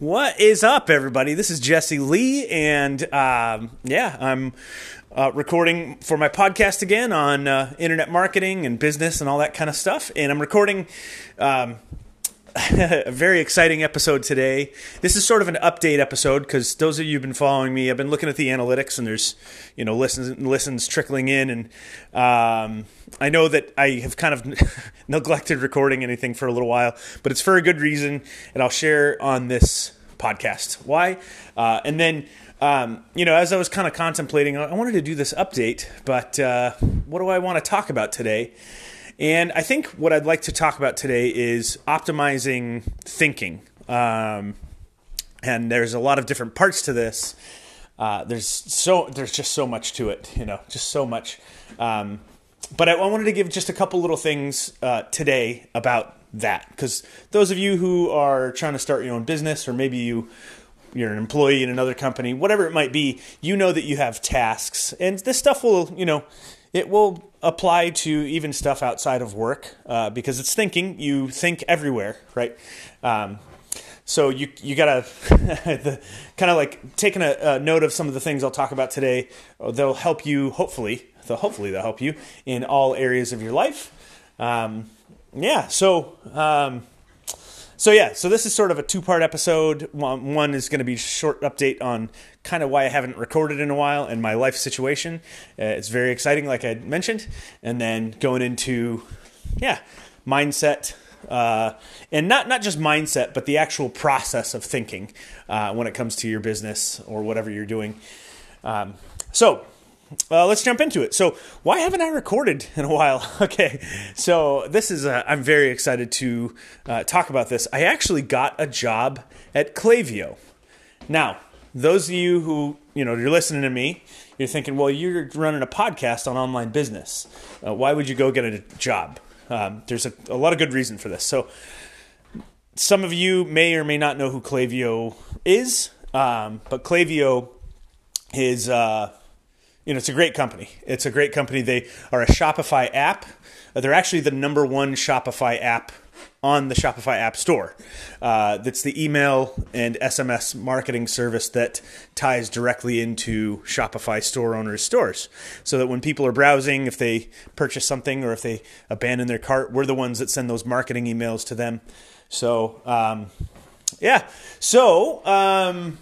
What is up, everybody? This is Jesse Lee, and um, yeah, I'm uh, recording for my podcast again on uh, internet marketing and business and all that kind of stuff. And I'm recording um, a very exciting episode today. This is sort of an update episode because those of you who've been following me, I've been looking at the analytics and there's you know listens listens trickling in, and um, I know that I have kind of neglected recording anything for a little while, but it's for a good reason, and I'll share on this podcast why, uh, and then. Um, you know, as I was kind of contemplating, I wanted to do this update, but uh, what do I want to talk about today? And I think what I'd like to talk about today is optimizing thinking. Um, and there's a lot of different parts to this. Uh, there's so there's just so much to it, you know, just so much. Um, but I, I, wanted to give just a couple little things uh, today about that, because those of you who are trying to start your own business, or maybe you you're an employee in another company, whatever it might be, you know that you have tasks, and this stuff will, you know, it will apply to even stuff outside of work uh, because it's thinking. You think everywhere, right? Um, so you you gotta kind of like taking a, a, note of some of the things I'll talk about today. Uh, they'll help you. Hopefully, they'll hopefully they'll help you in all areas of your life. Um, yeah. So. Um, so yeah, so this is sort of a two-part episode. One, is going to be a short update on kind of why I haven't recorded in a while and my life situation. Uh, it's very exciting, like I mentioned, and then going into yeah mindset. Uh, and not not just mindset, but the actual process of thinking uh, when it comes to your business or whatever you're doing. Um, so uh, let's jump into it. So, why haven't I recorded in a while? okay, so this is, uh, I'm very excited to uh, talk about this. I actually got a job at Klaviyo. Now, those of you who, you know, you're listening to me, you're thinking, well, you're running a podcast on online business. Uh, why would you go get a job? Um, there's a, a, lot of good reason for this. So, some of you may or may not know who Klaviyo is, um, but Klaviyo is uh, you know, it's a great company. It's a great company. They are a Shopify app. Uh, they're actually the number one Shopify app on the Shopify App Store. Uh, that's the email and SMS marketing service that ties directly into Shopify store owners' stores. So that when people are browsing, if they purchase something or if they abandon their cart, we're the ones that send those marketing emails to them. So, um, yeah. So, um,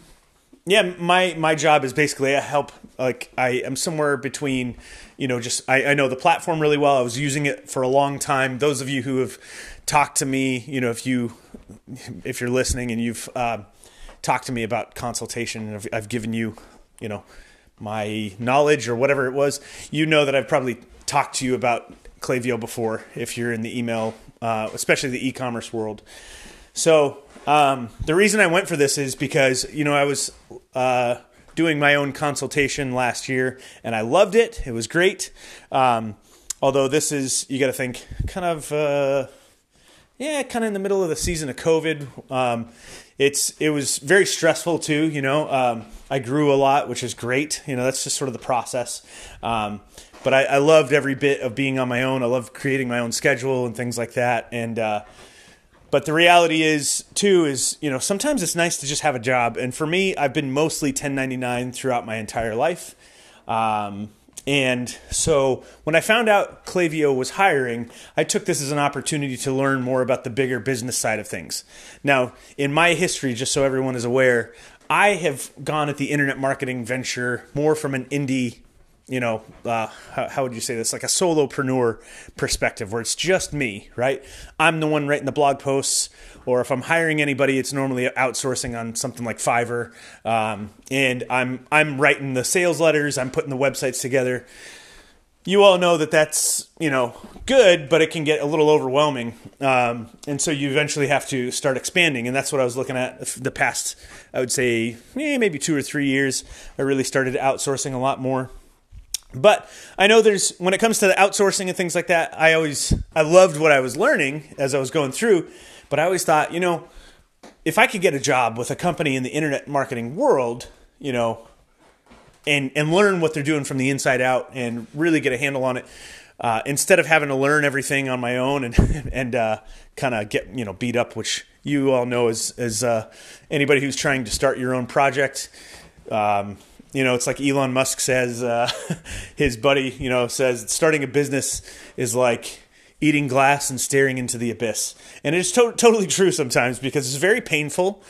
yeah, my my job is basically I help like I am somewhere between, you know, just I, I know the platform really well. I was using it for a long time. Those of you who have talked to me, you know, if you if you're listening and you've uh, talked to me about consultation, and I've, I've given you, you know, my knowledge or whatever it was, you know that I've probably talked to you about Klaviyo before if you're in the email, uh, especially the e-commerce world. So um, the reason I went for this is because you know I was uh, doing my own consultation last year and I loved it. It was great. Um, although this is you got to think kind of uh, yeah, kind of in the middle of the season of COVID. Um, it's it was very stressful too. You know, um, I grew a lot, which is great. You know, that's just sort of the process. Um, but I, I, loved every bit of being on my own. I loved creating my own schedule and things like that. And uh, but the reality is, too, is you know sometimes it's nice to just have a job. And for me, I've been mostly 1099 throughout my entire life. Um, and so when I found out Klaviyo was hiring, I took this as an opportunity to learn more about the bigger business side of things. Now, in my history, just so everyone is aware, I have gone at the internet marketing venture more from an indie you know, uh, how, how, would you say this? Like a solopreneur perspective, where it's just me, right? I'm the one writing the blog posts, or if I'm hiring anybody, it's normally outsourcing on something like Fiverr, um, and I'm I'm writing the sales letters, I'm putting the websites together. You all know that that's you know good, but it can get a little overwhelming, um, and so you eventually have to start expanding, and that's what I was looking at the past. I would say eh, maybe two or three years. I really started outsourcing a lot more. But I know there's when it comes to the outsourcing and things like that, I always I loved what I was learning as I was going through, but I always thought, you know, if I could get a job with a company in the internet marketing world, you know, and and learn what they're doing from the inside out and really get a handle on it, uh, instead of having to learn everything on my own and and uh, kind of get you know beat up, which you all know as as uh, anybody who's trying to start your own project. Um, you know, it's like Elon Musk says, uh, his buddy, you know, says starting a business is like eating glass and staring into the abyss. And it's to- totally true sometimes because it's very painful.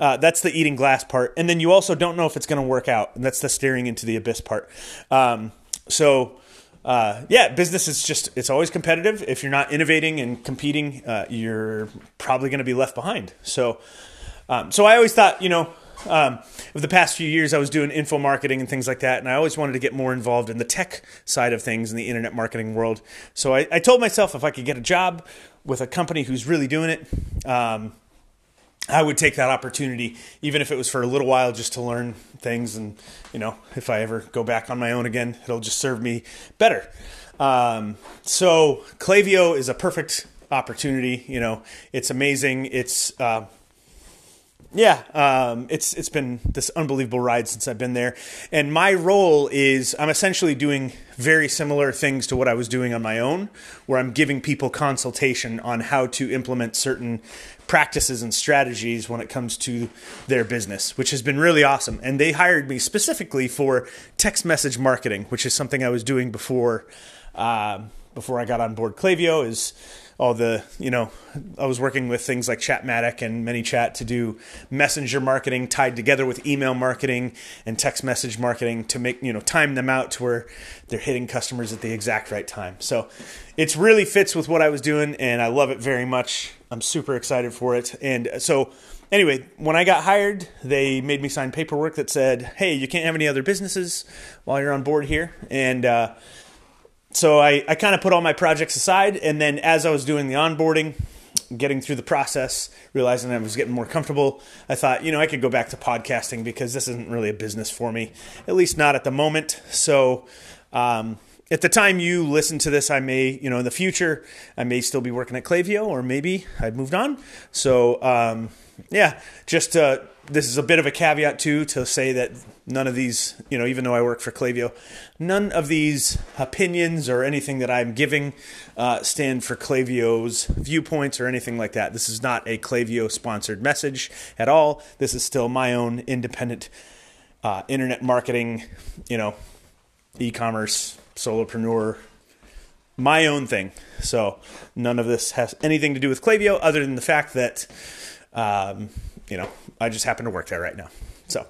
Uh, that's the eating glass part. And then you also don't know if it's going to work out. And that's the staring into the abyss part. Um, so, uh, yeah, business is just, it's always competitive. If you're not innovating and competing, uh, you're probably going to be left behind. So, um, so I always thought, you know, um, over the past few years, I was doing info marketing and things like that, and I always wanted to get more involved in the tech side of things in the internet marketing world. So I, I told myself if I could get a job with a company who's really doing it, um, I would take that opportunity, even if it was for a little while, just to learn things. And you know, if I ever go back on my own again, it'll just serve me better. Um, so Klaviyo is a perfect opportunity. You know, it's amazing. It's uh, yeah, um, it's it's been this unbelievable ride since I've been there, and my role is I'm essentially doing very similar things to what I was doing on my own, where I'm giving people consultation on how to implement certain practices and strategies when it comes to their business, which has been really awesome. And they hired me specifically for text message marketing, which is something I was doing before uh, before I got on board Klaviyo Is all the you know I was working with things like Chatmatic and ManyChat to do messenger marketing tied together with email marketing and text message marketing to make you know time them out to where they're hitting customers at the exact right time. So it's really fits with what I was doing and I love it very much. I'm super excited for it. And so anyway, when I got hired, they made me sign paperwork that said, "Hey, you can't have any other businesses while you're on board here." And uh, so I, I kind of put all my projects aside, and then as I was doing the onboarding, getting through the process, realizing I was getting more comfortable, I thought, you know, I could go back to podcasting because this isn't really a business for me, at least not at the moment. So, um, at the time you listen to this, I may, you know, in the future, I may still be working at Klaviyo or maybe I've moved on. So, um, yeah, just uh, this is a bit of a caveat too to say that none of these, you know, even though I work for Klaviyo, none of these opinions or anything that I'm giving uh, stand for Klaviyo's viewpoints or anything like that. This is not a Klaviyo sponsored message at all. This is still my own independent uh, internet marketing, you know, e-commerce, solopreneur, my own thing. So none of this has anything to do with Klaviyo other than the fact that, um, you know, I just happen to work there right now. So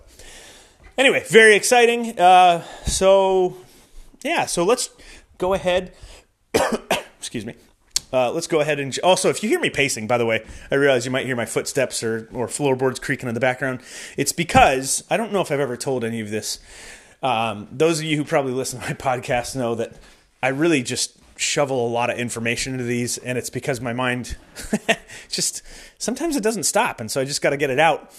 anyway, very exciting. Uh, so yeah, so let's go ahead. excuse me. Uh, let's go ahead and also, if you hear me pacing, by the way, I realize you might hear my footsteps or, or floorboards creaking in the background. It's because I don't know if I've ever told any of this. Um, those of you who probably listen to my podcast know that I really just shovel a lot of information into these, and it's because my mind just sometimes it doesn't stop, and so I just got to get it out.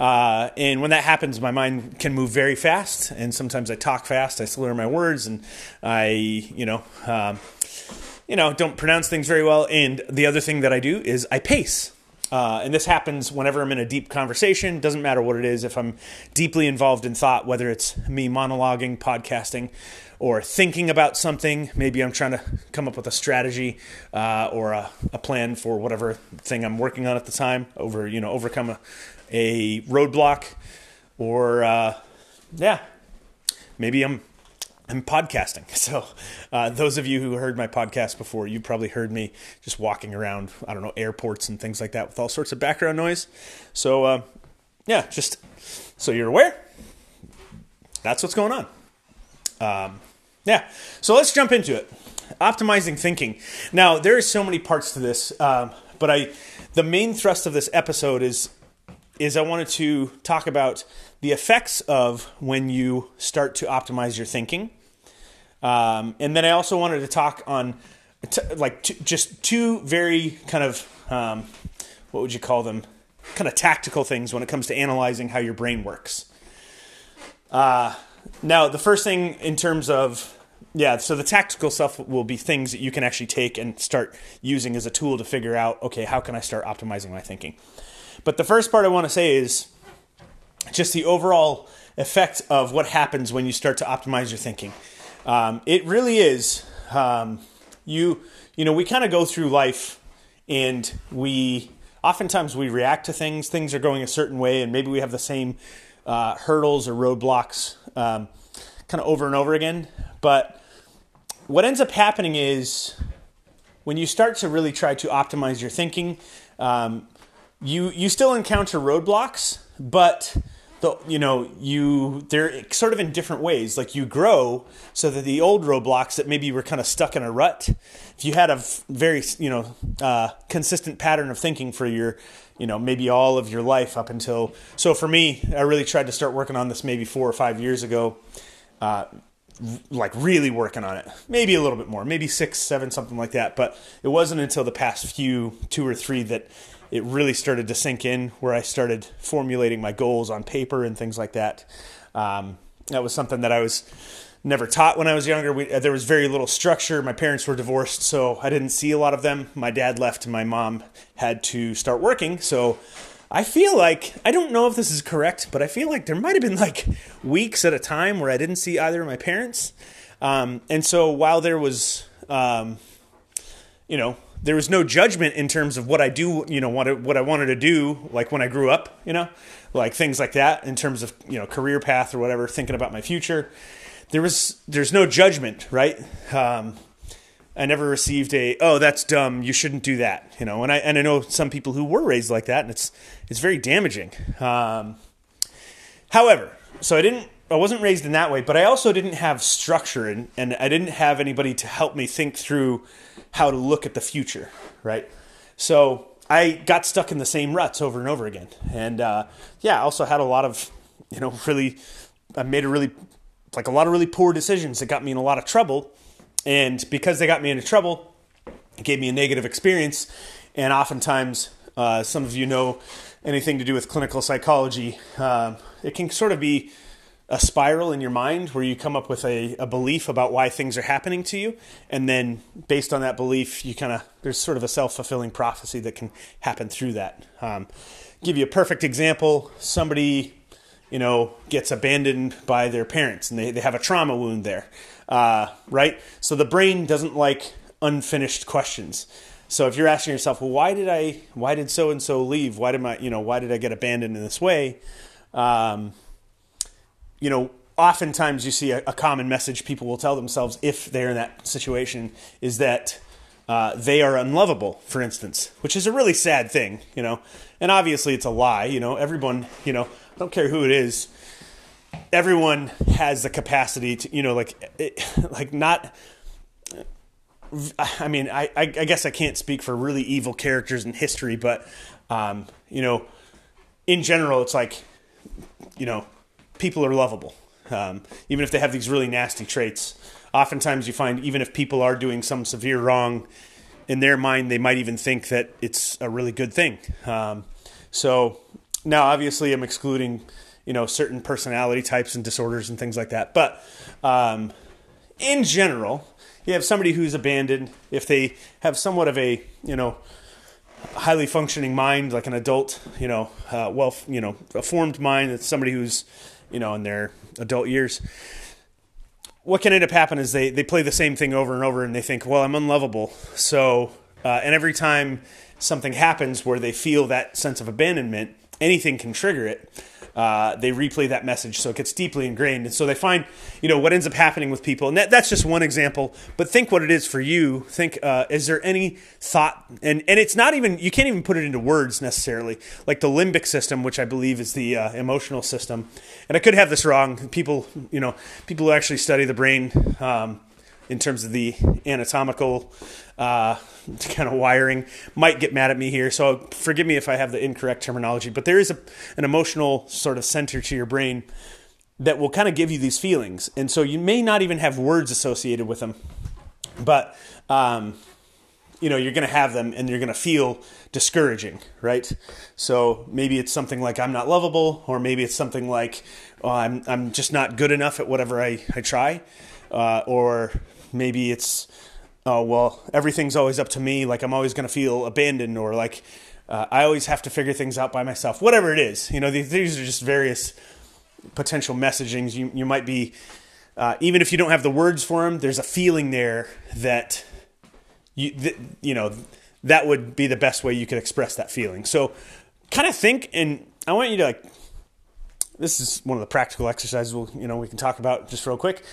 Uh, and when that happens, my mind can move very fast, and sometimes I talk fast. I slur my words, and I, you know, um, you know, don't pronounce things very well. And the other thing that I do is I pace. Uh, and this happens whenever I'm in a deep conversation. Doesn't matter what it is. If I'm deeply involved in thought, whether it's me monologuing, podcasting, or thinking about something, maybe I'm trying to come up with a strategy uh, or a, a, plan for whatever thing I'm working on at the time. Over, you know, overcome a, a roadblock, or uh, yeah, maybe I'm I'm podcasting. So, uh, those of you who heard my podcast before, you probably heard me just walking around, I don't know, airports and things like that with all sorts of background noise. So, uh, yeah, just so you're aware, that's what's going on. Um, yeah, so let's jump into it. Optimizing thinking. Now, there is so many parts to this, um, but I, the main thrust of this episode is is I wanted to talk about the effects of when you start to optimize your thinking. Um, and then I also wanted to talk on t- like t- just two very kind of um, what would you call them? Kind of tactical things when it comes to analyzing how your brain works. Uh, now, the first thing in terms of yeah, so the tactical stuff will be things that you can actually take and start using as a tool to figure out okay, how can I start optimizing my thinking? But the first part I want to say is just the overall effect of what happens when you start to optimize your thinking. Um, it really is. Um, you you know we kind of go through life and we oftentimes we react to things. Things are going a certain way, and maybe we have the same uh, hurdles or roadblocks um, kind of over and over again. But what ends up happening is when you start to really try to optimize your thinking, um, you you still encounter roadblocks, but the, you know you they're sort of in different ways. Like you grow so that the old roadblocks that maybe you were kind of stuck in a rut if you had a very you know uh, consistent pattern of thinking for your you know maybe all of your life up until so for me i really tried to start working on this maybe four or five years ago uh, like really working on it. Maybe a little bit more maybe six seven something like that but it wasn't until the past few two or three that it really started to sink in where I started formulating my goals on paper and things like that. Um, that was something that I was never taught when I was younger. We, there was very little structure. My parents were divorced, so I didn't see a lot of them. My dad left, my mom had to start working. So I feel like I don't know if this is correct, but I feel like there might have been like weeks at a time where I didn't see either of my parents. Um, and so while there was, um, you know, there was no judgment in terms of what I do, you know, what I, what I wanted to do, like when I grew up, you know, like things like that in terms of you know career path or whatever, thinking about my future. There was there's no judgment, right? Um, I never received a oh that's dumb, you shouldn't do that, you know. And I and I know some people who were raised like that, and it's it's very damaging. Um, however, so I didn't I wasn't raised in that way, but I also didn't have structure and, and I didn't have anybody to help me think through how to look at the future, right? So I got stuck in the same ruts over and over again. And uh, yeah, I also had a lot of, you know, really, I made a really, like a lot of really poor decisions that got me in a lot of trouble. And because they got me into trouble, it gave me a negative experience. And oftentimes, uh, some of you know anything to do with clinical psychology, uh, it can sort of be a spiral in your mind where you come up with a, a belief about why things are happening to you. And then based on that belief you kind of there's sort of a self-fulfilling prophecy that can happen through that. Um, give you a perfect example. Somebody you know gets abandoned by their parents and they, they have a trauma wound there uh, right? So the brain doesn't like unfinished questions. So if you're asking yourself well why did i why did so and so leave? Why did my you know why did i get abandoned in this way? Um, you know, oftentimes you see a, a, common message people will tell themselves if they're in that situation is that uh, they are unlovable, for instance, which is a really sad thing, you know. And obviously, it's a lie. You know, everyone, you know, I don't care who it is. Everyone has the capacity to, you know, like, it, like not. I mean, I, I guess I can't speak for really evil characters in history, but, um, you know, in general, it's like, you know, people are lovable, um, even if they have these really nasty traits. Oftentimes, you find even if people are doing some severe wrong, in their mind, they might even think that it's a really good thing. Um, so now, obviously, I'm excluding you know certain personality types and disorders and things like that, but um, in general, you have somebody who's abandoned if they have somewhat of a you know highly functioning mind like an adult you know uh, well you know a formed mind it's somebody who's you know, in their adult years. What can end up happening is they, they play the same thing over and over and they think, well, I'm unlovable. So, uh, and every time something happens where they feel that sense of abandonment, anything can trigger it uh, they replay that message so it gets deeply ingrained. And so they find you know what ends up happening with people. And that, that's just one example. But think what it is for you. Think uh, is there any thought? And and it's not even you can't even put it into words necessarily. Like the limbic system which i believe is the uh, emotional system. And i could have this wrong. People you know people who actually study the brain um, in terms of the anatomical uh, kind of wiring might get mad at me here. So forgive me if I have the incorrect terminology, but there is a, an emotional sort of center to your brain that will kind of give you these feelings. And so you may not even have words associated with them, but, um, you know, you're going to have them and you're going to feel discouraging, right? So maybe it's something like I'm not lovable, or maybe it's something like oh, I'm, I'm just not good enough at whatever I, I try, uh, or maybe it's oh well everything's always up to me like i'm always going to feel abandoned or like uh, i always have to figure things out by myself whatever it is you know these, these are just various potential messagings you, you might be uh, even if you don't have the words for them there's a feeling there that you th- you know that would be the best way you could express that feeling. So kind of think and I want you to like this is one of the practical exercises we'll, you know we can talk about just real quick.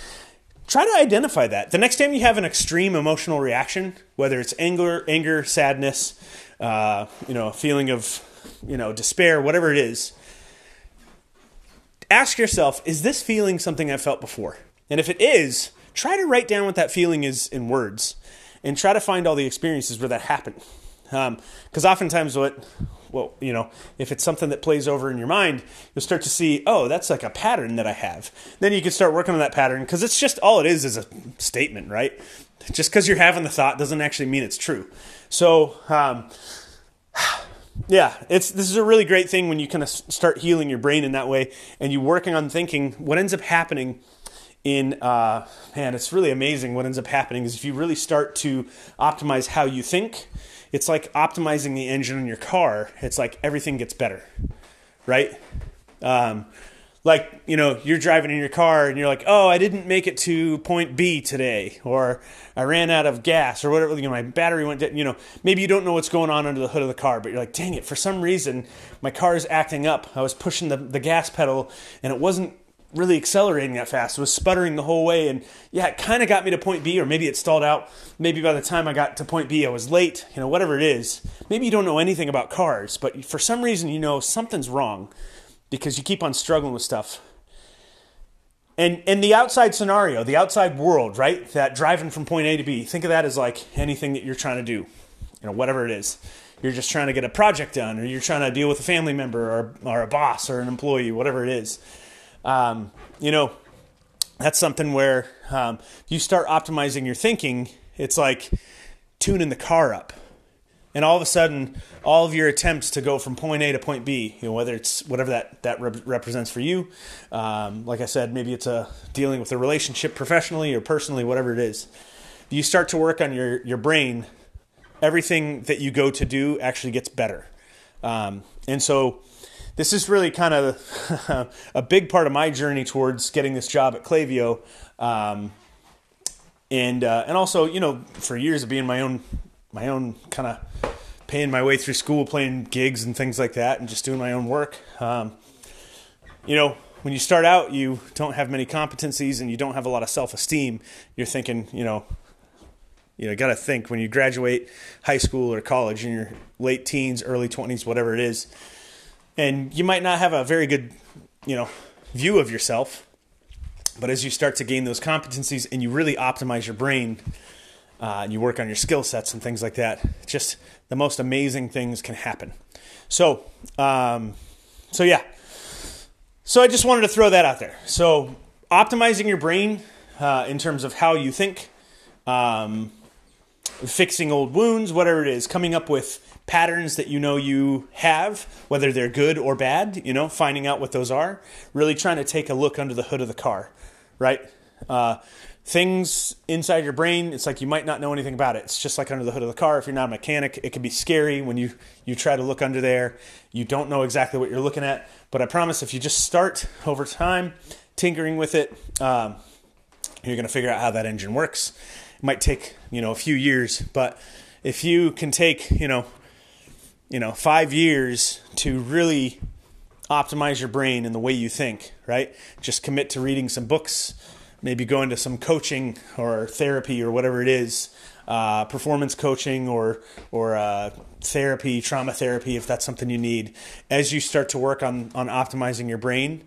Try to identify that. The next time you have an extreme emotional reaction, whether it's anger, anger, sadness, uh, you know, a feeling of, you know, despair, whatever it is, ask yourself, is this feeling something I've felt before? And if it is, try to write down what that feeling is in words and try to find all the experiences where that happened. Because um, oftentimes, what, well, you know, if it's something that plays over in your mind, you'll start to see, oh, that's like a pattern that I have. Then you can start working on that pattern because it's just all it is is a statement, right? Just because you're having the thought doesn't actually mean it's true. So, um, yeah, it's this is a really great thing when you kind of start healing your brain in that way, and you're working on thinking. What ends up happening in uh, man, it's really amazing. What ends up happening is if you really start to optimize how you think, it's like optimizing the engine in your car. It's like everything gets better, right? Um, like you know you're driving in your car and you're like oh i didn't make it to point b today or i ran out of gas or whatever you know my battery went dead you know maybe you don't know what's going on under the hood of the car but you're like dang it for some reason my car is acting up i was pushing the, the gas pedal and it wasn't really accelerating that fast it was sputtering the whole way and yeah it kind of got me to point b or maybe it stalled out maybe by the time i got to point b i was late you know whatever it is maybe you don't know anything about cars but for some reason you know something's wrong because you keep on struggling with stuff. And in the outside scenario, the outside world, right? That driving from point A to B, think of that as like anything that you're trying to do, you know, whatever it is. You're just trying to get a project done, or you're trying to deal with a family member, or, or a boss, or an employee, whatever it is. Um, you know, that's something where um, you start optimizing your thinking. It's like tuning the car up and all of a sudden all of your attempts to go from point a to point b you know whether it's whatever that that rep- represents for you um, like i said maybe it's a dealing with a relationship professionally or personally whatever it is you start to work on your your brain everything that you go to do actually gets better um, and so this is really kind of a big part of my journey towards getting this job at Klaviyo. Um, and uh, and also, you know, for years of being my own my own kind of paying my way through school, playing gigs and things like that, and just doing my own work. Um, you know, when you start out, you don't have many competencies and you don't have a lot of self esteem. You're thinking, you know, you know, got to think when you graduate high school or college in your late teens, early 20s, whatever it is, and you might not have a very good, you know, view of yourself. But as you start to gain those competencies and you really optimize your brain, uh, and you work on your skill sets and things like that, just the most amazing things can happen. So, um, so yeah. So I just wanted to throw that out there. So optimizing your brain uh, in terms of how you think, um, fixing old wounds, whatever it is, coming up with patterns that you know you have, whether they're good or bad, you know, finding out what those are, really trying to take a look under the hood of the car, right? Uh, things inside your brain it's like you might not know anything about it. It's just like under the hood of the car. If you're not a mechanic it can be scary when you you try to look under there. You don't know exactly what you're looking at. But i promise if you just start over time tinkering with it um, you're going to figure out how that engine works. It might take you know a few years but if you can take you know you know five years to really optimize your brain and the way you think right just commit to reading some books maybe going to some coaching or therapy or whatever it is, uh, performance coaching or or uh, therapy, trauma therapy, if that's something you need. As you start to work on on optimizing your brain,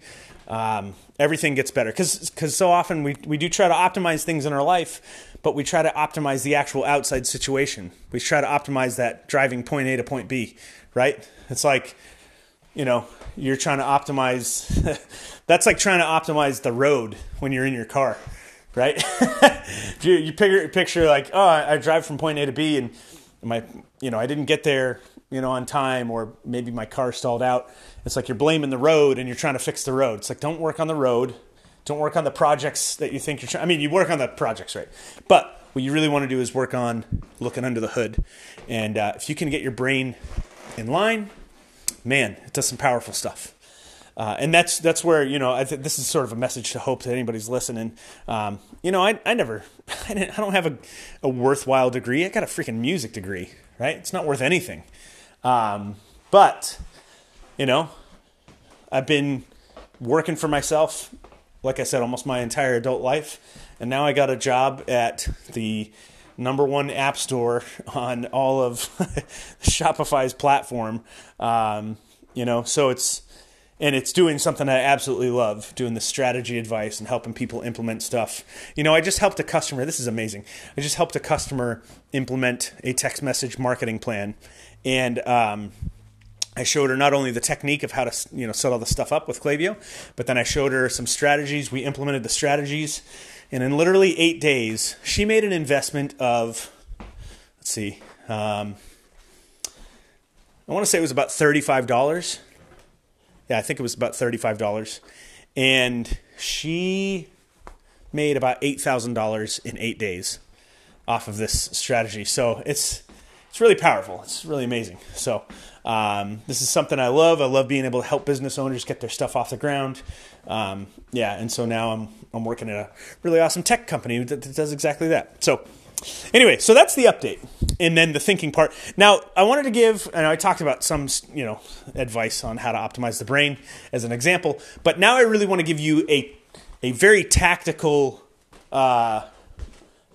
um, everything gets better. Because so often we we do try to optimize things in our life, but we try to optimize the actual outside situation. We try to optimize that driving point A to point B, right? It's like you know you're trying to optimize that's like trying to optimize the road when you're in your car right you, you picture, picture like oh I drive from point a to b and my you know i didn't get there you know on time or maybe my car stalled out it's like you're blaming the road and you're trying to fix the road it's like don't work on the road don't work on the projects that you think you're trying i mean you work on the projects right but what you really want to do is work on looking under the hood and uh, if you can get your brain in line man, it does some powerful stuff. uh, and that's that's where you know th- this is sort of a message to hope that anybody's listening. Um, you know, I, I never, I, I don't have a, a worthwhile degree. I got a freaking music degree, right? It's not worth anything. Um, but you know, I've been working for myself, like I said, almost my entire adult life, and now I got a job at the number one app store on all of Shopify's platform. Um, you know, so it's and it's doing something I absolutely love, doing the strategy advice and helping people implement stuff. You know, I just helped a customer. This is amazing. I just helped a customer implement a text message marketing plan, and um, I showed her not only the technique of how to you know set all the stuff up with Klaviyo, but then I showed her some strategies. We implemented the strategies, and in literally eight days, she made an investment of let's see, um, I want to say it was about thirty five dollars yeah, I think it was about $35. And she made about $8,000 in eight days off of this strategy. So it's, it's really powerful. It's really amazing. So um, this is something I love. I love being able to help business owners get their stuff off the ground. Um, yeah, and so now I'm I'm working at a really awesome tech company that, that does exactly that. So Anyway, so that's the update, and then the thinking part. Now, I wanted to give, and I talked about some, you know, advice on how to optimize the brain as an example, but now I really want to give you a a very tactical, uh,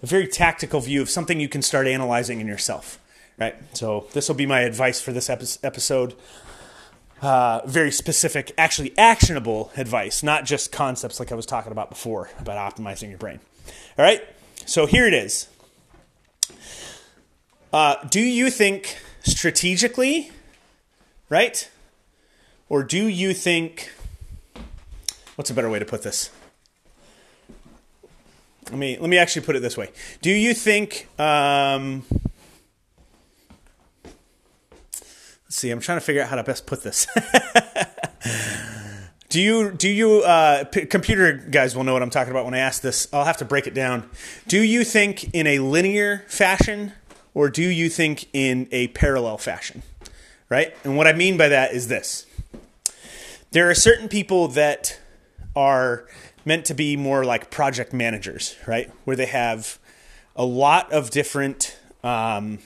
a very tactical view of something you can start analyzing in yourself. Right. So this will be my advice for this episode. Uh, very specific, actually actionable advice, not just concepts like I was talking about before about optimizing your brain. All right. So here it is. Uh, do you think strategically, right? Or do you think, what's a better way to put this? Let me let me actually put it this way. Do you think? Um, let's see. I'm trying to figure out how to best put this. do you do you uh, p- computer guys will know what I'm talking about when I ask this? I'll have to break it down. Do you think in a linear fashion or do you think in a parallel fashion? Right? And what I mean by that is this there are certain people that are meant to be more like project managers, right? Where they have a lot of different um,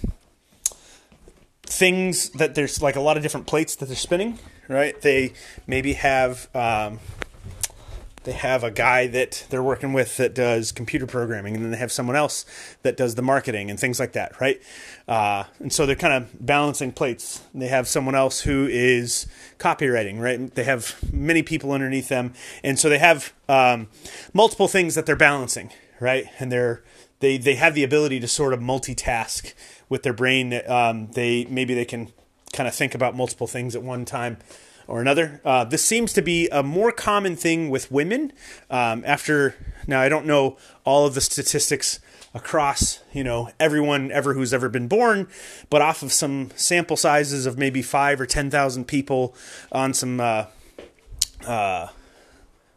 things that there's like a lot of different plates that they're spinning, right? They maybe have um, they have a guy that they're working with that does computer programming, and then they have someone else that does the marketing and things like that, right? Uh, and so they're kind of balancing plates. They have someone else who is copywriting, right? They have many people underneath them, and so they have um, multiple things that they're balancing, right? And they're they they have the ability to sort of multitask with their brain. Um, they maybe they can kind of think about multiple things at one time or another. Uh, this seems to be a more common thing with women. Um, after now, I don't know all of the statistics across you know everyone ever who's ever been born, but off of some sample sizes of maybe five or ten thousand people on some. Uh, uh,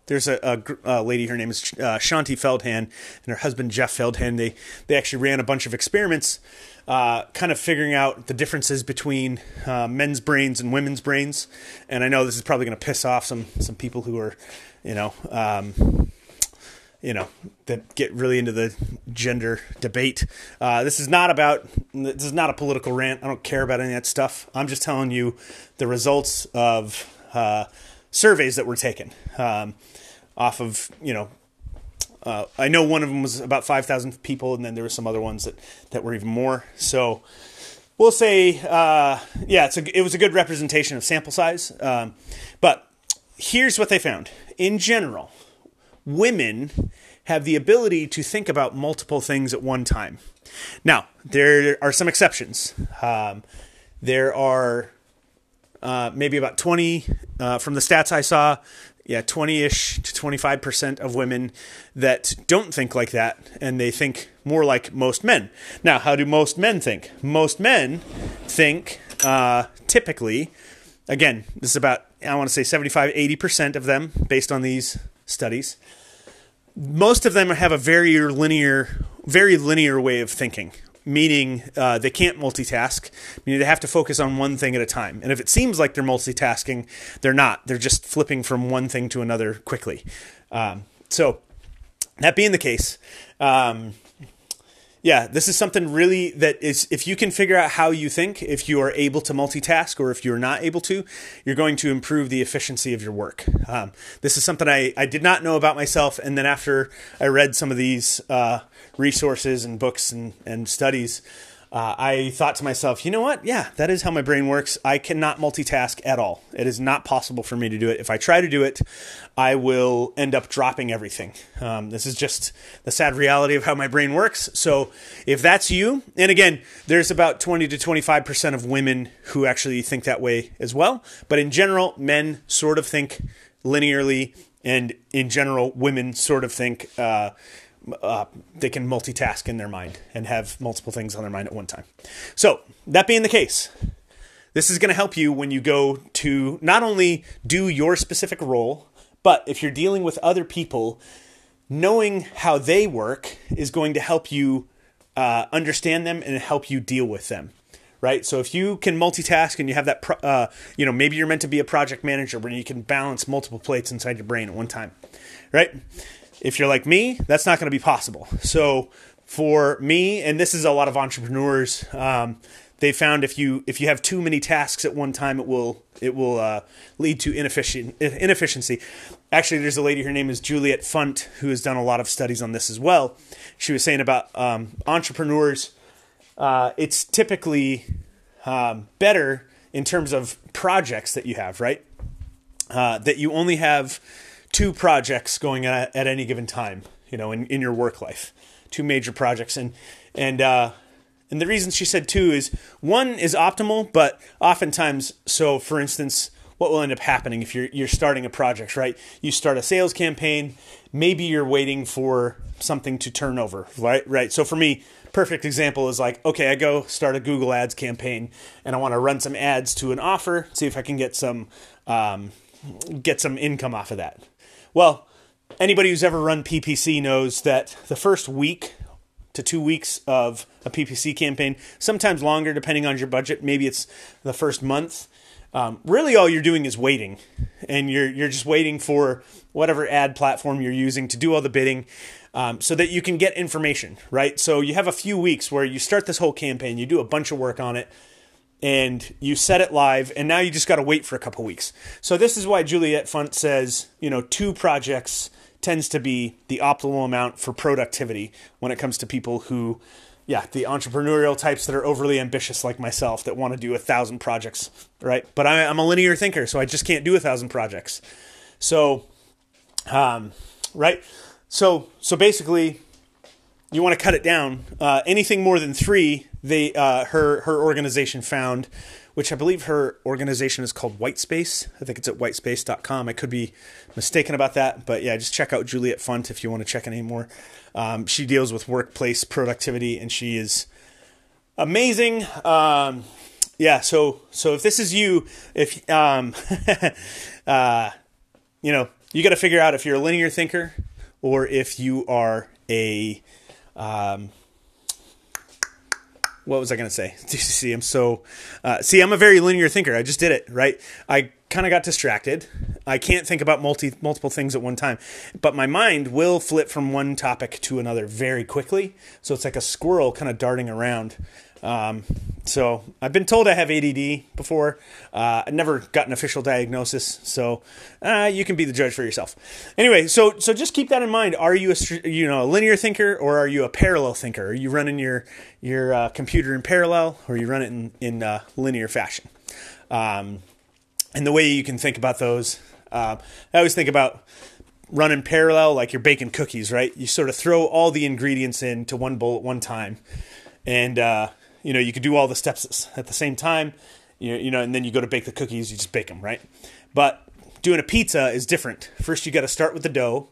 there's a, a, a, lady, her name is uh, Shaunti Feldhahn, and her husband Jeff Feldhahn. They they actually ran a bunch of experiments uh, kind of figuring out the differences between uh, men's brains and women's brains. And I know this is probably going to piss off some some people who are, you know, um, you know, that get really into the gender debate. Uh, this is not about. This is not a political rant. I don't care about any of that stuff. I'm just telling you the results of uh, surveys that were taken um, off of you know uh, I know one of them was about 5,000 people, and then there were some other ones that, that were even more. So we'll say, uh, yeah, a, it was a good representation of sample size. Um, but here's what they found in general women have the ability to think about multiple things at one time. Now, there are some exceptions. Um, there are uh, maybe about 20 uh, from the stats I saw yeah, 20 ish to 25% of women that don't think like that and they think more like most men. Now, how do most men think? Most men think uh, typically, again, this is about, I want to say 75, 80% of them based on these studies. Most of them have a very linear, very linear way of thinking meaning uh, they can't multitask, meaning they have to focus on one thing at a time. And if it seems like they're multitasking, they're not. They're just flipping from one thing to another quickly. Um, so, that being the case, um, yeah, this is something really that is, if you can figure out how you think, if you are able to multitask or if you're not able to, you're going to improve the efficiency of your work. Um, this is something I, I did not know about myself. And then after I read some of these uh, resources and books and, and studies, uh, I thought to myself, you know what? Yeah, that is how my brain works. I cannot multitask at all. It is not possible for me to do it. If I try to do it, I will end up dropping everything. Um, this is just the sad reality of how my brain works. So if that's you, and again, there's about 20 to 25% of women who actually think that way as well. But in general, men sort of think linearly, and in general, women sort of think. Uh, uh, they can multitask in their mind and have multiple things on their mind at one time. So, that being the case, this is going to help you when you go to not only do your specific role, but if you're dealing with other people, knowing how they work is going to help you uh, understand them and help you deal with them. Right. So if you can multitask and you have that, uh, you know, maybe you're meant to be a project manager where you can balance multiple plates inside your brain at one time. Right if you're like me, that's not going to be possible. So for me, and this is a lot of entrepreneurs, um, they found if you if you have too many tasks at one time, it will it will uh, lead to inefficient inefficiency. Actually, there's a lady. Her name is Juliet Funt, who has done a lot of studies on this as well. She was saying about um, entrepreneurs. Uh, it's typically um, better in terms of projects that you have, right? Uh, that you only have two projects going at, any given time, you know, in, in your work life, two major projects. And, and, uh, and the reason she said two is one is optimal, but oftentimes, so for instance, what will end up happening if you're you're starting a project, right? You start a sales campaign, maybe you're waiting for something to turn over, right? Right. So for me, perfect example is like, okay, I go start a Google Ads campaign, and I want to run some ads to an offer, see if I can get some um, get some income off of that. Well, anybody who's ever run PPC knows that the first week to two weeks of a PPC campaign, sometimes longer depending on your budget. Maybe it's the first month. Um, really, all you're doing is waiting, and you're you're just waiting for whatever ad platform you're using to do all the bidding, um, so that you can get information. Right. So you have a few weeks where you start this whole campaign, you do a bunch of work on it, and you set it live and now you just got to wait for a couple weeks. So this is why Juliet Funt says, you know, two projects tends to be the optimal amount for productivity when it comes to people who yeah, the entrepreneurial types that are overly ambitious like myself that want to do a thousand projects, right? But I, am a linear thinker, so I just can't do a thousand projects. So, um, right? So, so basically, you want to cut it down. Uh, anything more than three, they uh, her her organization found, which I believe her organization is called Whitespace. I think it's at whitespace.com. I could be mistaken about that, but yeah, just check out Juliet Funt if you want to check any more. Um, she deals with workplace productivity, and she is amazing. Um, yeah, so so if this is you, if um, uh, you know, you got to figure out if you're a linear thinker or if you are a um, what was I going to say? see, I'm so. Uh, see, I'm a very linear thinker. I just did it right. I kind of got distracted. I can't think about multi multiple things at one time, but my mind will flip from one topic to another very quickly. So it's like a squirrel kind of darting around. Um, so I've been told I have ADD before. Uh, I never got an official diagnosis, so uh, you can be the judge for yourself. Anyway, so so just keep that in mind. Are you a you know a linear thinker or are you a parallel thinker? Are you running your your uh, computer in parallel or you run it in in uh, linear fashion? Um, and the way you can think about those, uh, I always think about running parallel like you're baking cookies, right? You sort of throw all the ingredients into one bowl at one time, and uh, you know, you could do all the steps at the same time, you you know, and then you go to bake the cookies, you just bake them, right? But doing a pizza is different. First, you got to start with the dough,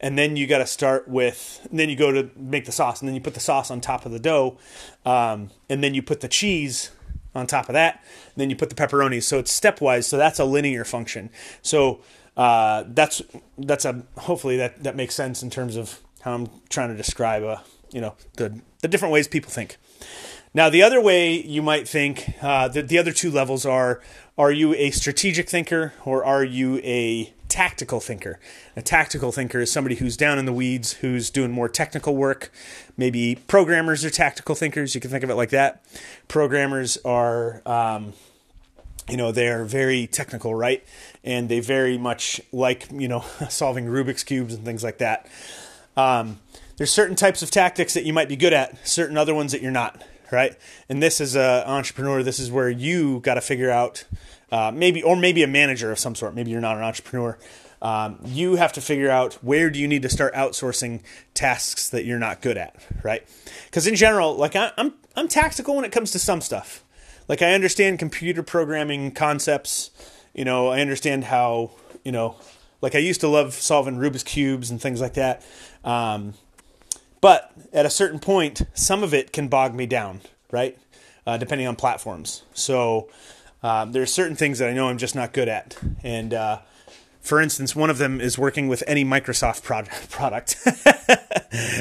and then you got to start with, then you go to make the sauce, and then you put the sauce on top of the dough, um, and then you put the cheese on top of that, and then you put the pepperoni. So it's stepwise. So that's a linear function. So uh, that's that's a hopefully that that makes sense in terms of how I'm trying to describe a uh, you know the the different ways people think. Now, the other way you might think, uh, the, the other two levels are are you a strategic thinker or are you a tactical thinker? A tactical thinker is somebody who's down in the weeds, who's doing more technical work. Maybe programmers are tactical thinkers. You can think of it like that. Programmers are, um, you know, they're very technical, right? And they very much like, you know, solving Rubik's Cubes and things like that. Um, there's certain types of tactics that you might be good at, certain other ones that you're not right? And this is an entrepreneur. This is where you got to figure out uh, maybe, or maybe a manager of some sort. Maybe you're not an entrepreneur. Um, you have to figure out where do you need to start outsourcing tasks that you're not good at, right? Because in general, like I, I'm, I'm tactical when it comes to some stuff. Like I understand computer programming concepts. You know, I understand how you know. Like I used to love solving Rubik's cubes and things like that. Um, but at a certain point, some of it can bog me down, right? Uh, depending on platforms. So um, there are certain things that I know I'm just not good at. And uh, for instance, one of them is working with any Microsoft pro- product.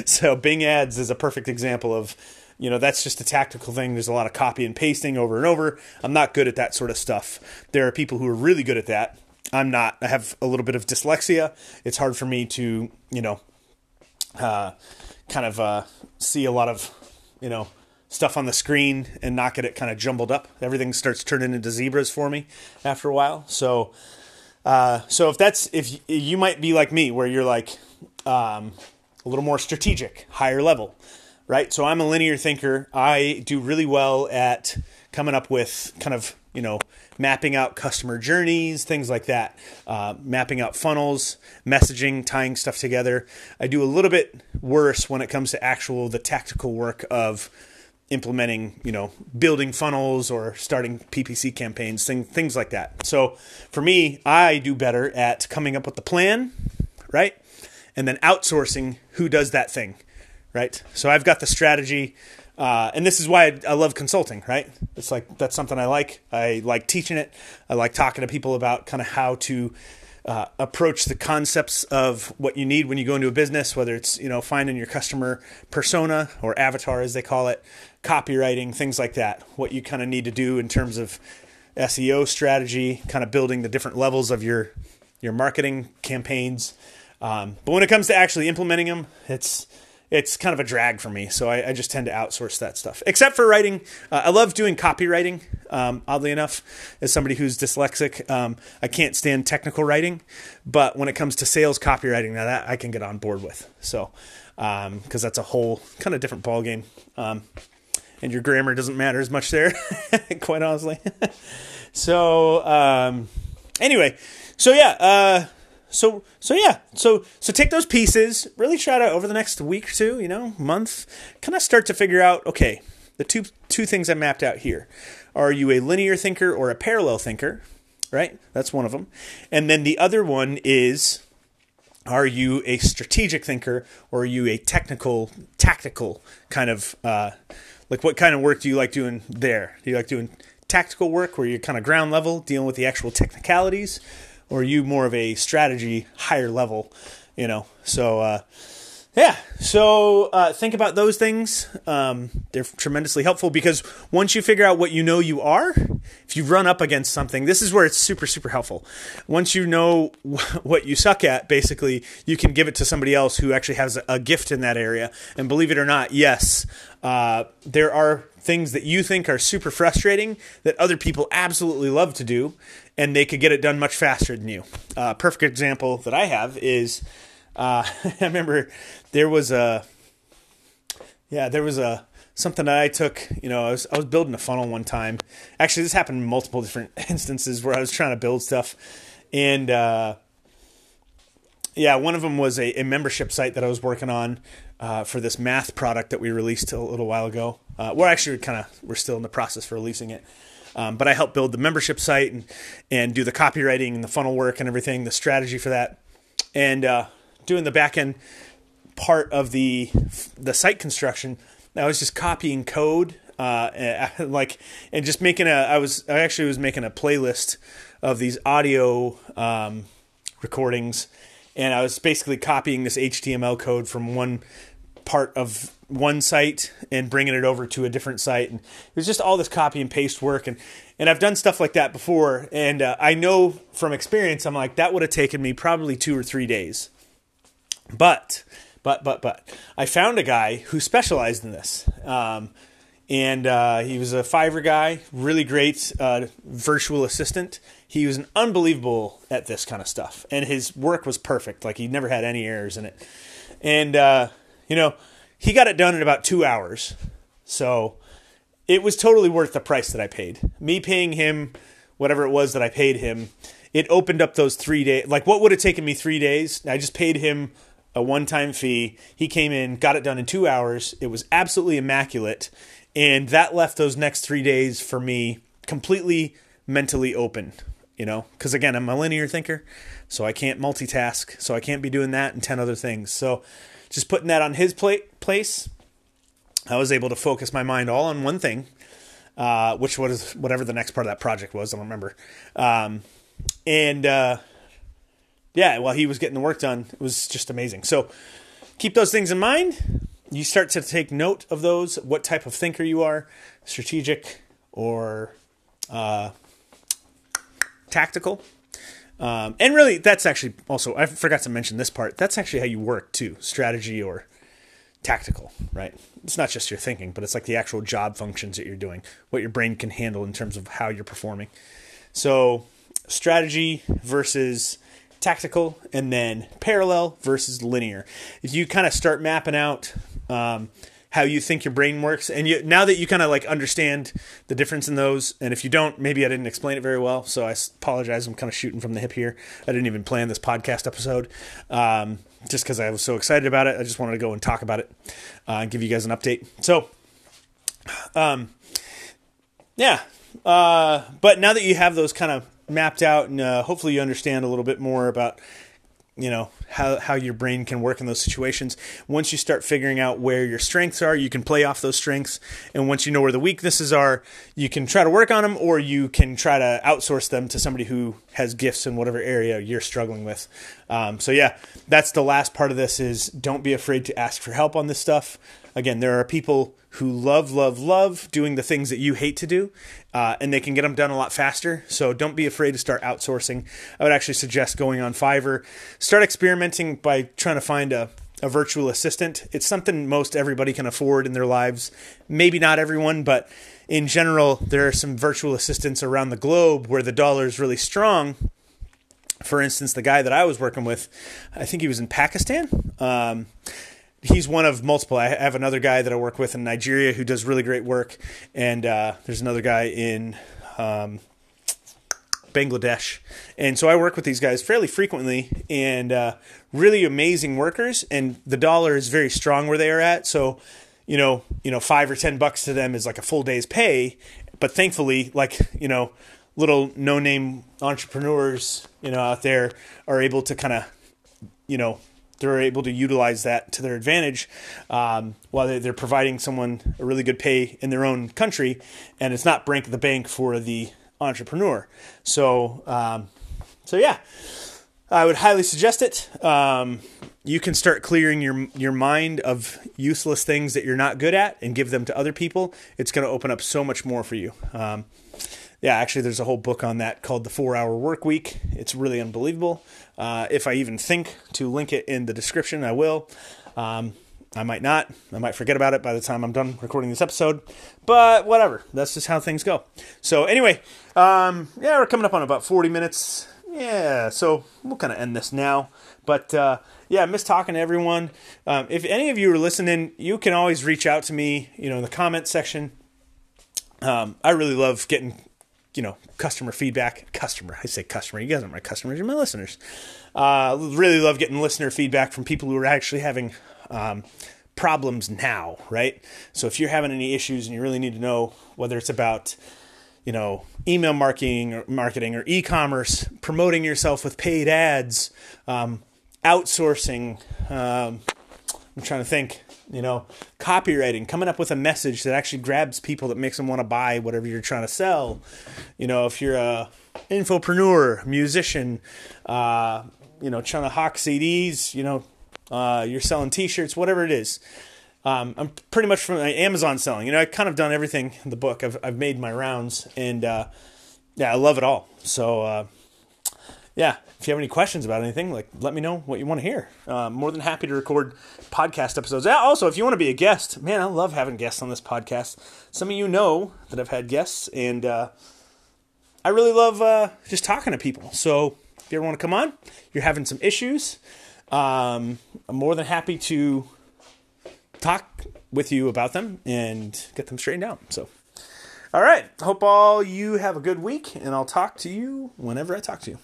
so Bing Ads is a perfect example of, you know, that's just a tactical thing. There's a lot of copy and pasting over and over. I'm not good at that sort of stuff. There are people who are really good at that. I'm not. I have a little bit of dyslexia. It's hard for me to, you know, uh, kind of uh, see a lot of, you know, stuff on the screen and not get it kind of jumbled up. Everything starts turning into zebras for me after a while. So, uh, so if that's if you might be like me, where you're like um, a little more strategic, higher level, right? So I'm a linear thinker. I do really well at coming up with kind of you know mapping out customer journeys, things like that, uh, mapping out funnels, messaging, tying stuff together. I do a little bit worse when it comes to actual the tactical work of implementing, you know, building funnels or starting PPC campaigns, thing, things like that. So for me, I do better at coming up with the plan, right? And then outsourcing who does that thing, right? So I've got the strategy. Uh, and this is why I, I, love consulting, right? It's like that's something I like. I like teaching it. I like talking to people about kind of how to uh, approach the concepts of what you need when you go into a business, whether it's you know finding your customer persona or avatar as they call it, copywriting, things like that. What you kind of need to do in terms of SEO strategy, kind of building the different levels of your your marketing campaigns. Um, but when it comes to actually implementing them, it's it's kind of a drag for me. So I, I just tend to outsource that stuff. Except for writing, uh, I love doing copywriting. Um, oddly enough, as somebody who's dyslexic, um, I can't stand technical writing. But when it comes to sales copywriting, now that I can get on board with. So because um, that's a whole kind of different ballgame. Um, and your grammar doesn't matter as much there, quite honestly. so um, anyway, so yeah. Uh, so so yeah. So so take those pieces really try to over the next week or two you know month kind of start to figure out okay the two two things i mapped out here. Are you a linear thinker or a parallel thinker? Right? That's one of them and then the other one is are you a strategic thinker or are you a technical tactical kind of uh, like what kind of work do you like doing there? Do you like doing tactical work where you're kind of ground level dealing with the actual technicalities or you more of a strategy higher level? You know, so uh, yeah. So uh, think about those things. Um, they're tremendously helpful because once you figure out what you know you are, if you run up against something, this is where it's super super helpful. Once you know what you suck at, basically, you can give it to somebody else who actually has a gift in that area. And believe it or not, yes, uh, there are things that you think are super frustrating that other people absolutely love to do, and they could get it done much faster than you. Uh, perfect example that I have is uh, I remember there was a yeah there was a something that I took you know I was I was building a funnel one time. Actually, this happened in multiple different instances where I was trying to build stuff, and uh, yeah, one of them was a, a membership site that I was working on uh, for this math product that we released a little while ago. Uh, we're actually kind of we're still in the process for releasing it, um, but I helped build the membership site and and do the copywriting and the funnel work and everything, the strategy for that, and uh, doing the back end part of the the site construction. I was just copying code, uh, like and just making a. I was I actually was making a playlist of these audio um, recordings and I was basically copying this HTML code from one part of one site and bringing it over to a different site. And it was just all this copy and paste work. And, and I've done stuff like that before. And uh, I know from experience, I'm like, that would have taken me probably two or three days. But, but, but, but, I found a guy who specialized in this. Um, and uh, he was a Fiverr guy, really great uh, virtual assistant. He was an unbelievable at this kind of stuff, and his work was perfect. Like he never had any errors in it. And uh, you know, he got it done in about two hours. So it was totally worth the price that I paid. Me paying him whatever it was that I paid him, it opened up those three days. Like what would have taken me three days? I just paid him a one time fee. He came in, got it done in two hours. It was absolutely immaculate. And that left those next three days for me completely mentally open, you know, because again, I'm a linear thinker, so I can't multitask. So I can't be doing that and 10 other things. So just putting that on his plate, place, I was able to focus my mind all on one thing, uh, which was whatever the next part of that project was. I don't remember. Um, and uh, yeah, while he was getting the work done, it was just amazing. So keep those things in mind. You start to take note of those, what type of thinker you are, strategic or uh, tactical. Um, and really, that's actually also, I forgot to mention this part. That's actually how you work too strategy or tactical, right? It's not just your thinking, but it's like the actual job functions that you're doing, what your brain can handle in terms of how you're performing. So, strategy versus tactical, and then parallel versus linear. If you kind of start mapping out um, how you think your brain works. And you, now that you kind of like understand the difference in those, and if you don't, maybe I didn't explain it very well, so I apologize. I'm kind of shooting from the hip here. I didn't even plan this podcast episode um, just because I was so excited about it. I just wanted to go and talk about it uh, and give you guys an update. So, um, yeah. Uh, but now that you have those kind of mapped out, and uh, hopefully you understand a little bit more about you know how how your brain can work in those situations. Once you start figuring out where your strengths are, you can play off those strengths, and once you know where the weaknesses are, you can try to work on them, or you can try to outsource them to somebody who has gifts in whatever area you're struggling with. Um, so yeah, that's the last part of this. Is don't be afraid to ask for help on this stuff. Again, there are people who love, love, love doing the things that you hate to do, uh, and they can get them done a lot faster. So don't be afraid to start outsourcing. I would actually suggest going on Fiverr. Start experimenting by trying to find a, a virtual assistant. It's something most everybody can afford in their lives. Maybe not everyone, but in general, there are some virtual assistants around the globe where the dollar is really strong. For instance, the guy that I was working with, I think he was in Pakistan. Um, he's one of multiple. I have another guy that I work with in Nigeria who does really great work, and uh, there's another guy in um, Bangladesh, and so I work with these guys fairly frequently, and uh, really amazing workers. And the dollar is very strong where they are at, so you know, you know, five or ten bucks to them is like a full day's pay. But thankfully, like you know, little no-name entrepreneurs, you know, out there are able to kind of, you know, they're able to utilize that to their advantage um, while they're providing someone a really good pay in their own country, and it's not break the bank for the entrepreneur. So, um, so yeah, I would highly suggest it. Um, you can start clearing your your mind of useless things that you're not good at and give them to other people. It's going to open up so much more for you. Yeah, actually, there's a whole book on that called The Four Hour Work Week. It's really unbelievable. Uh, if I even think to link it in the description, I will. Um, I might not. I might forget about it by the time I'm done recording this episode. But whatever. That's just how things go. So, anyway, um, yeah, we're coming up on about 40 minutes. Yeah, so we'll kind of end this now. But uh, yeah, I miss talking to everyone. Um, if any of you are listening, you can always reach out to me, you know, in the comment section. Um, I really love getting you know, customer feedback. Customer, I say customer. You guys aren't my customers. You're my listeners. Uh, really love getting listener feedback from people who are actually having um, problems now, right? So if you're having any issues and you really need to know whether it's about you know email marketing or marketing or e-commerce, promoting yourself with paid ads, um, outsourcing. Um, I'm trying to think you know, copywriting, coming up with a message that actually grabs people that makes them want to buy whatever you're trying to sell. You know, if you're a infopreneur, musician, uh, you know, trying to hawk CDs, you know, uh, you're selling T-shirts, whatever it is. um, I'm pretty much from Amazon selling. You know, I kind of done everything in the book. I've I've made my rounds, and uh, yeah, I love it all. So uh, yeah, if you have any questions about anything, like let me know what you want to hear. Uh, more than happy to record podcast episodes. Also, if you want to be a guest, man, I love having guests on this podcast. Some of you know that I've had guests, and uh, I really love uh, just talking to people. So if you ever want to come on, you're having some issues, um, I'm more than happy to talk with you about them and get them straightened out. So, all right. Hope all you have a good week, and I'll talk to you whenever I talk to you.